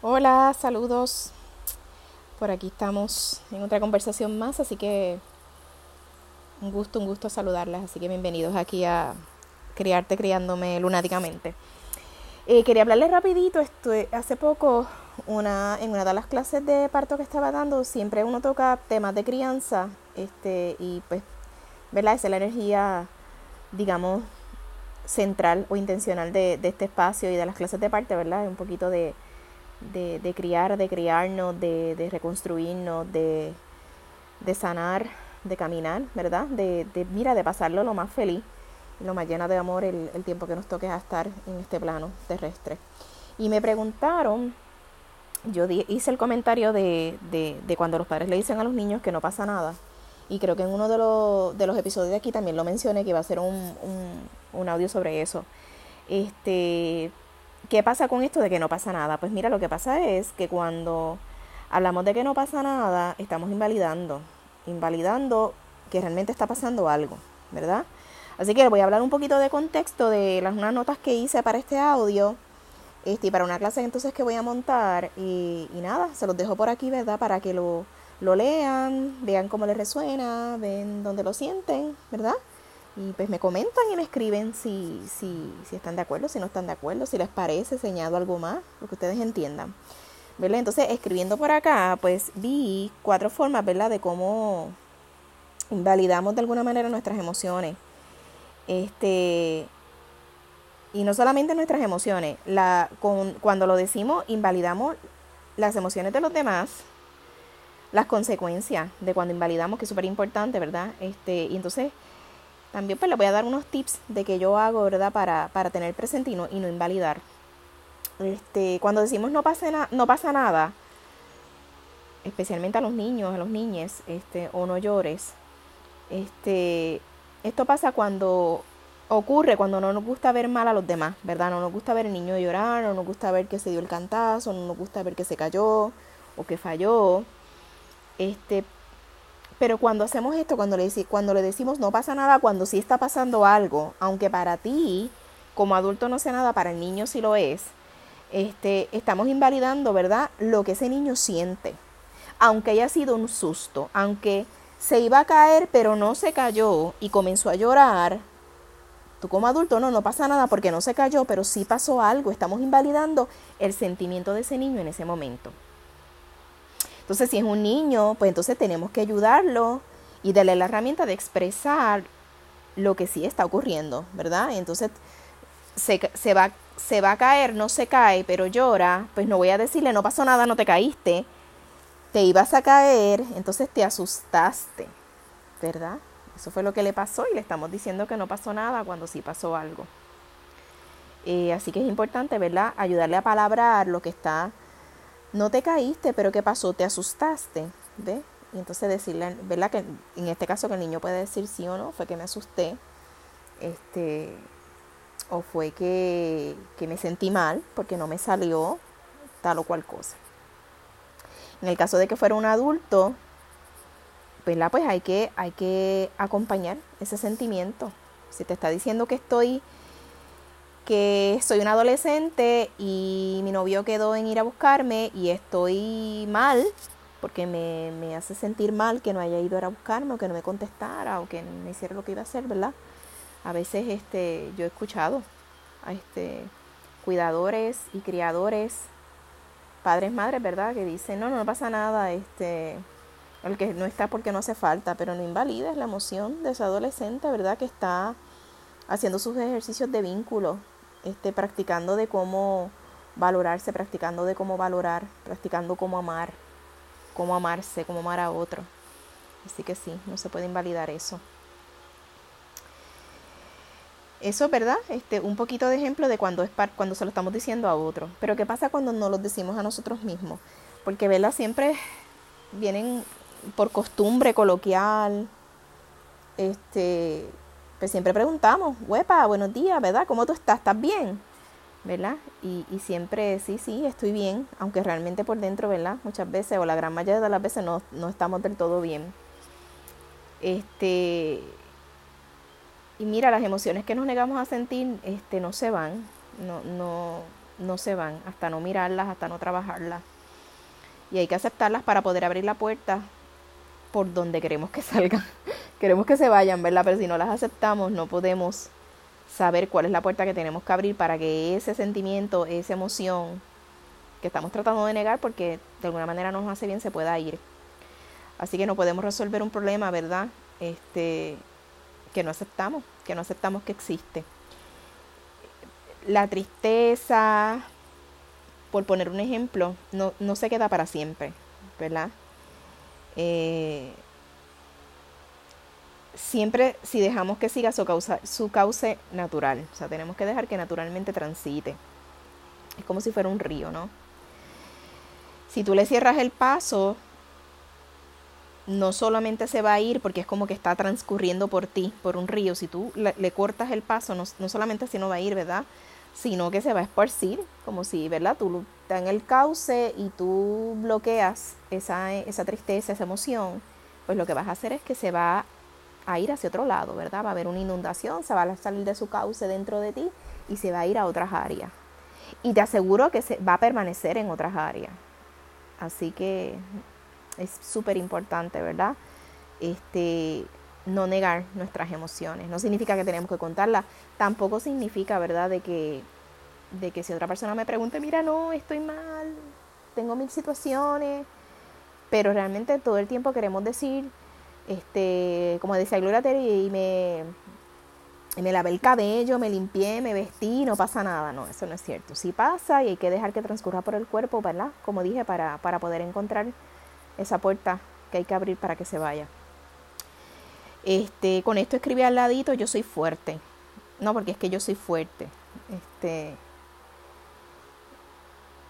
Hola, saludos. Por aquí estamos en otra conversación más, así que un gusto, un gusto saludarles. Así que bienvenidos aquí a Criarte Criándome Lunáticamente. Eh, quería hablarles rapidito, estoy, hace poco una, en una de las clases de parto que estaba dando, siempre uno toca temas de crianza, este, y pues, ¿verdad? Esa es la energía, digamos, central o intencional de, este espacio y de las clases de parte, ¿verdad? Un poquito de, de, criar, de criarnos, de, de reconstruirnos, de, de sanar, de caminar, ¿verdad? De, de, mira, de pasarlo lo más feliz, lo más llena de amor el, el tiempo que nos toque estar en este plano terrestre. Y me preguntaron, yo hice el comentario de, de, de cuando los padres le dicen a los niños que no pasa nada. Y creo que en uno de los, de los episodios de aquí también lo mencioné, que iba a ser un, un, un audio sobre eso. Este, ¿Qué pasa con esto de que no pasa nada? Pues mira, lo que pasa es que cuando hablamos de que no pasa nada, estamos invalidando, invalidando que realmente está pasando algo, ¿verdad? Así que voy a hablar un poquito de contexto de las unas notas que hice para este audio, este, y para una clase entonces que voy a montar, y, y nada, se los dejo por aquí, ¿verdad? Para que lo, lo lean, vean cómo les resuena, ven dónde lo sienten, ¿verdad? Y pues me comentan y me escriben si, si, si están de acuerdo, si no están de acuerdo, si les parece, señado algo más, lo que ustedes entiendan. ¿Verdad? Entonces, escribiendo por acá, pues vi cuatro formas, ¿verdad?, de cómo invalidamos de alguna manera nuestras emociones. Este, y no solamente nuestras emociones, la, con, cuando lo decimos, invalidamos las emociones de los demás, las consecuencias de cuando invalidamos, que es súper importante, ¿verdad? Este, y entonces también pues les voy a dar unos tips de que yo hago, ¿verdad? Para, para tener presente y no, invalidar. Este, cuando decimos no pasa, no pasa nada, especialmente a los niños, a los niñes, este, o no llores, este, esto pasa cuando ocurre, cuando no nos gusta ver mal a los demás, ¿verdad? No nos gusta ver el niño llorar, no nos gusta ver que se dio el cantazo, no nos gusta ver que se cayó o que falló. Este, pero cuando hacemos esto, cuando le, cuando le decimos no pasa nada, cuando sí está pasando algo, aunque para ti como adulto no sea nada, para el niño sí lo es, este, estamos invalidando, ¿verdad? Lo que ese niño siente. Aunque haya sido un susto, aunque se iba a caer pero no se cayó y comenzó a llorar, tú como adulto no, no pasa nada porque no se cayó, pero sí pasó algo. Estamos invalidando el sentimiento de ese niño en ese momento. Entonces, si es un niño, pues entonces tenemos que ayudarlo y darle la herramienta de expresar lo que sí está ocurriendo, ¿verdad? Entonces, se, va a caer, no se cae, pero llora, pues no voy a decirle, no pasó nada, no te caíste, te ibas a caer, entonces te asustaste, ¿verdad? Eso fue lo que le pasó y le estamos diciendo que no pasó nada cuando sí pasó algo. Eh, así que es importante, ¿verdad? Ayudarle a palabrar lo que está no te caíste, pero ¿qué pasó? Te asustaste, ¿ves? Y entonces decirle, ¿verdad? Que en este caso que el niño puede decir sí o no, fue que me asusté, este, o fue que, que me sentí mal porque no me salió tal o cual cosa. En el caso de que fuera un adulto, ¿verdad? Pues hay que, hay que acompañar ese sentimiento. Si te está diciendo que estoy que soy un adolescente y mi novio quedó en ir a buscarme y estoy mal porque me, me, hace sentir mal que no haya ido a buscarme o que no me contestara o que no me hiciera lo que iba a hacer, ¿verdad? A veces este, yo he escuchado a este, cuidadores y criadores, padres, madres, ¿verdad? Que dicen, no, no, pasa nada, este, el que no está porque no hace falta, pero no invalida la emoción de ese adolescente, ¿verdad? Que está haciendo sus ejercicios de vínculo este, practicando de cómo valorarse, practicando de cómo valorar, practicando cómo amar, cómo amarse, cómo amar a otro. Así que sí, no se puede invalidar eso. Eso es verdad, este, un poquito de ejemplo de cuando, es cuando se lo estamos diciendo a otro. Pero ¿qué pasa cuando no lo decimos a nosotros mismos? Porque, ¿verdad? Siempre vienen por costumbre coloquial, este, pues siempre preguntamos, huepa, buenos días, ¿verdad? ¿Cómo tú estás? ¿Estás bien? ¿Verdad? Y, y siempre, sí, sí, estoy bien, aunque realmente por dentro, ¿verdad? Muchas veces, o la gran mayoría de las veces, no, no estamos del todo bien. Este, y mira, las emociones que nos negamos a sentir este, no se van, no, no, no se van, hasta no mirarlas, hasta no trabajarlas. Y hay que aceptarlas para poder abrir la puerta por donde queremos que salgan. Queremos que se vayan, ¿verdad? Pero si no las aceptamos, no podemos saber cuál es la puerta que tenemos que abrir para que ese sentimiento, esa emoción que estamos tratando de negar porque de alguna manera no nos hace bien se pueda ir. Así que no podemos resolver un problema, ¿verdad? Este que no aceptamos, que no aceptamos que existe. La tristeza, por poner un ejemplo, no, no se queda para siempre, ¿verdad? Eh, siempre si dejamos que siga su, causa, su cauce natural, o sea, tenemos que dejar que naturalmente transite. Es como si fuera un río, ¿no? Si tú le cierras el paso, no solamente se va a ir porque es como que está transcurriendo por ti, por un río. Si tú le, cortas el paso, no, no solamente así no va a ir, ¿verdad? Sino que se va a esparcir, como si, ¿verdad? Tú estás en el cauce y tú bloqueas esa, esa tristeza, esa emoción, pues lo que vas a hacer es que se va a ir hacia otro lado, ¿verdad? Va a haber una inundación, se va a salir de su cauce dentro de ti y se va a ir a otras áreas. Y te aseguro que se va a permanecer en otras áreas. Así que es súper importante, ¿verdad? Este, no negar nuestras emociones. No significa que tenemos que contarlas. Tampoco significa, ¿verdad?, de que, de que si otra persona me pregunte, mira, no, estoy mal, tengo mil situaciones, pero realmente todo el tiempo queremos decir, este, como decía Gloria Terry, y me, me lavé el cabello, me limpié, me vestí, no pasa nada. No, eso no es cierto. Sí pasa y hay que dejar que transcurra por el cuerpo, ¿verdad? Como dije, para, para poder encontrar esa puerta que hay que abrir para que se vaya. Este, con esto escribí al ladito, yo soy fuerte. No, porque es que yo soy fuerte. Este,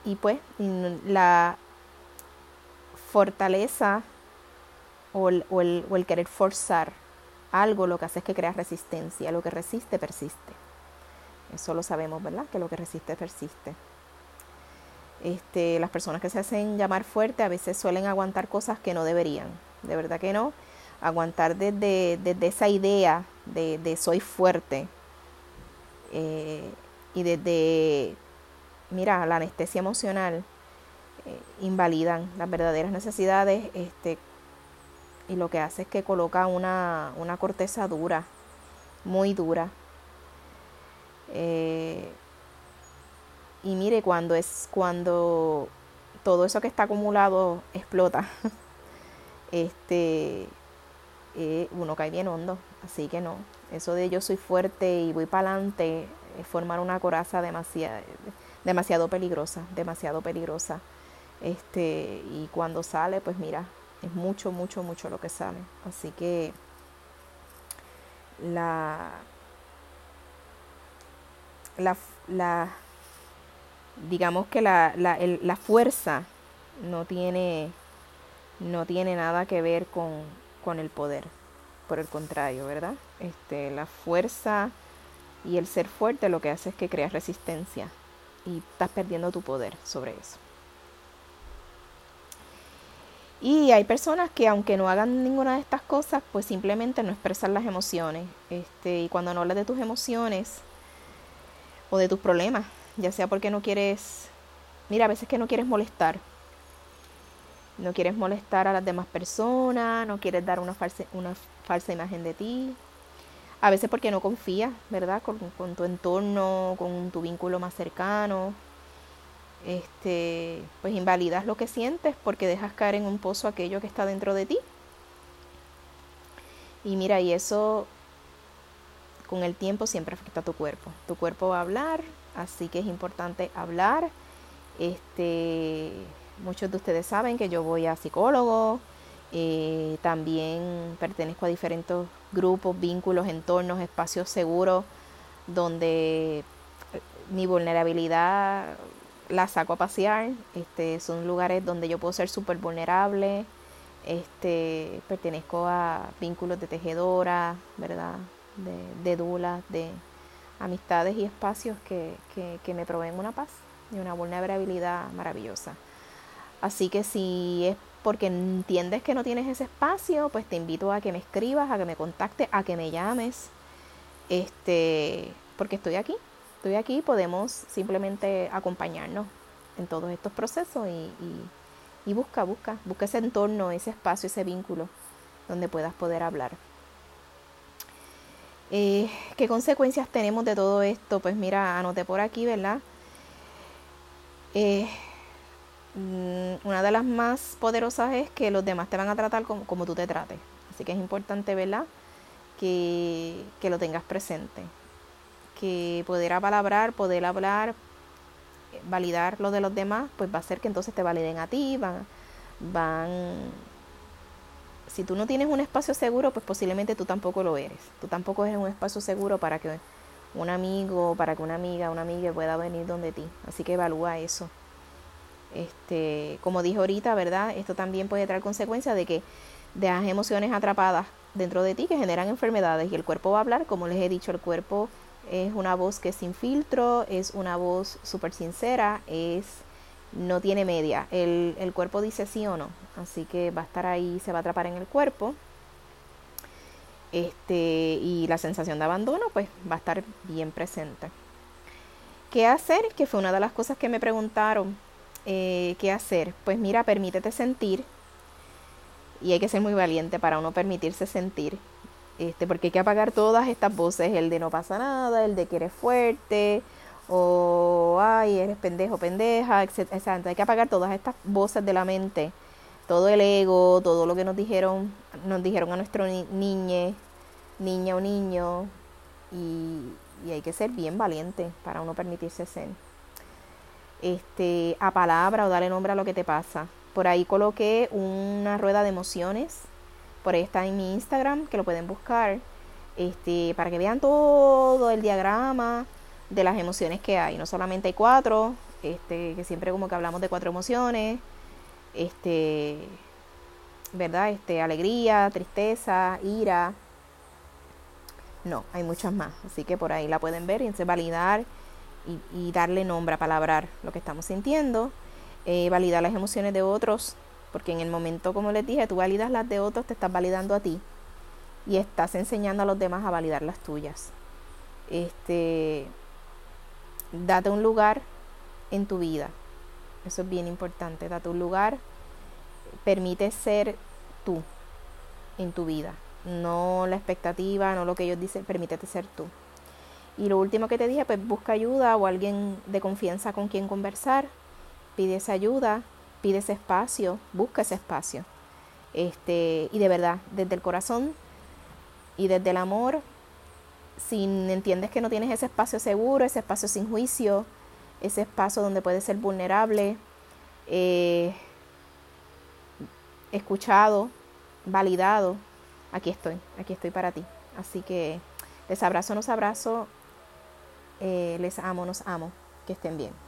y pues la fortaleza o el, querer forzar algo lo que hace es que crea resistencia. Lo que resiste, persiste. Eso lo sabemos, ¿verdad? Que lo que resiste, persiste. Este, las personas que se hacen llamar fuerte a veces suelen aguantar cosas que no deberían. De verdad que no. Aguantar desde, esa idea de, soy fuerte. Eh, y desde, mira, la anestesia emocional eh, invalidan las verdaderas necesidades este, y lo que hace es que coloca una, una corteza dura, muy dura. Eh, y mire, cuando es cuando todo eso que está acumulado explota, este eh, uno cae bien hondo. Así que no, eso de yo soy fuerte y voy para adelante es formar una coraza demasiado, demasiado peligrosa, demasiado peligrosa. Este, y cuando sale, pues mira, es mucho, mucho, mucho lo que sale. Así que la, la, la digamos que la, la, la fuerza no tiene, no tiene nada que ver con, con el poder. Por el contrario, ¿verdad? Este, la fuerza y el ser fuerte lo que hace es que creas resistencia y estás perdiendo tu poder sobre eso. Y hay personas que aunque no hagan ninguna de estas cosas, pues simplemente no expresan las emociones. Este, y cuando no hablas de tus emociones o de tus problemas, ya sea porque no quieres, mira, a veces que no quieres molestar. No quieres molestar a las demás personas, no quieres dar una falsa, una falsa imagen de ti. A veces porque no confías, ¿verdad? Con, con tu entorno, con tu vínculo más cercano este, pues invalidas lo que sientes porque dejas caer en un pozo aquello que está dentro de ti. Y mira, y eso con el tiempo siempre afecta a tu cuerpo. Tu cuerpo va a hablar, así que es importante hablar. Este, muchos de ustedes saben que yo voy a psicólogo, eh, también pertenezco a diferentes grupos, vínculos, entornos, espacios seguros donde mi vulnerabilidad la saco a pasear, este, son lugares donde yo puedo ser súper vulnerable, este, pertenezco a vínculos de tejedora, ¿verdad? De, de dulas, de amistades y espacios que, que, que me proveen una paz y una vulnerabilidad maravillosa. Así que si es porque entiendes que no tienes ese espacio, pues te invito a que me escribas, a que me contactes, a que me llames, este, porque estoy aquí estoy aquí, podemos simplemente acompañarnos en todos estos procesos y, busca, busca, busca ese entorno, ese espacio, ese vínculo donde puedas poder hablar. Eh, ¿Qué consecuencias tenemos de todo esto? Pues mira, anoté por aquí, ¿verdad? Eh, mm, una de las más poderosas es que los demás te van a tratar como, como tú te trates. Así que es importante, ¿verdad? Que, que lo tengas presente. Que poder apalabrar, poder hablar, validar lo de los demás, pues va a hacer que entonces te validen a ti, van, van si tú no tienes un espacio seguro, pues posiblemente tú tampoco lo eres. Tú tampoco eres un espacio seguro para que un amigo, para que una amiga, una amiga pueda venir donde ti. Así que evalúa eso. Este, como dije ahorita, ¿verdad? Esto también puede traer consecuencias de que dejas emociones atrapadas dentro de ti que generan enfermedades y el cuerpo va a hablar, como les he dicho, el cuerpo es una voz que es sin filtro, es una voz súper sincera, es no tiene media. El, cuerpo dice sí o no. Así que va a estar ahí, se va a atrapar en el cuerpo. Este, y la sensación de abandono, pues va a estar bien presente. ¿Qué hacer? Que fue una de las cosas que me preguntaron. Eh, ¿Qué hacer? Pues mira, permítete sentir. Y hay que ser muy valiente para uno permitirse sentir. Este, porque hay que apagar todas estas voces, el de no pasa nada, el de que eres fuerte, o ay, eres pendejo, pendeja, etc. Hay que apagar todas estas voces de la mente, todo el ego, todo lo que nos dijeron, nos dijeron a nuestro niñe, niña o niño, y, y hay que ser bien valiente para uno permitirse ser. Este, a palabra o darle nombre a lo que te pasa. Por ahí coloqué una rueda de emociones. Por ahí está en mi Instagram, que lo pueden buscar. Este, para que vean todo el diagrama de las emociones que hay. No solamente hay cuatro, este, que siempre como que hablamos de cuatro emociones, este, ¿verdad? Este, alegría, tristeza, ira. No, hay muchas más. Así que por ahí la pueden ver y entonces validar y, darle nombre a palabrar lo que estamos sintiendo. Eh, validar las emociones de otros, porque en el momento, como les dije, tú validas las de otros, te estás validando a ti y estás enseñando a los demás a validar las tuyas. Este, date un lugar en tu vida. Eso es bien importante. Date un lugar. Permite ser tú en tu vida. No la expectativa, no lo que ellos dicen. Permítete ser tú. Y lo último que te dije, pues busca ayuda o alguien de confianza con quien conversar. Pide esa ayuda, pide ese espacio, busca ese espacio. Este, y de verdad, desde el corazón y desde el amor, si entiendes que no tienes ese espacio seguro, ese espacio sin juicio, ese espacio donde puedes ser vulnerable, eh, escuchado, validado, aquí estoy, aquí estoy para ti. Así que les abrazo, nos abrazo, eh, les amo, nos amo, que estén bien.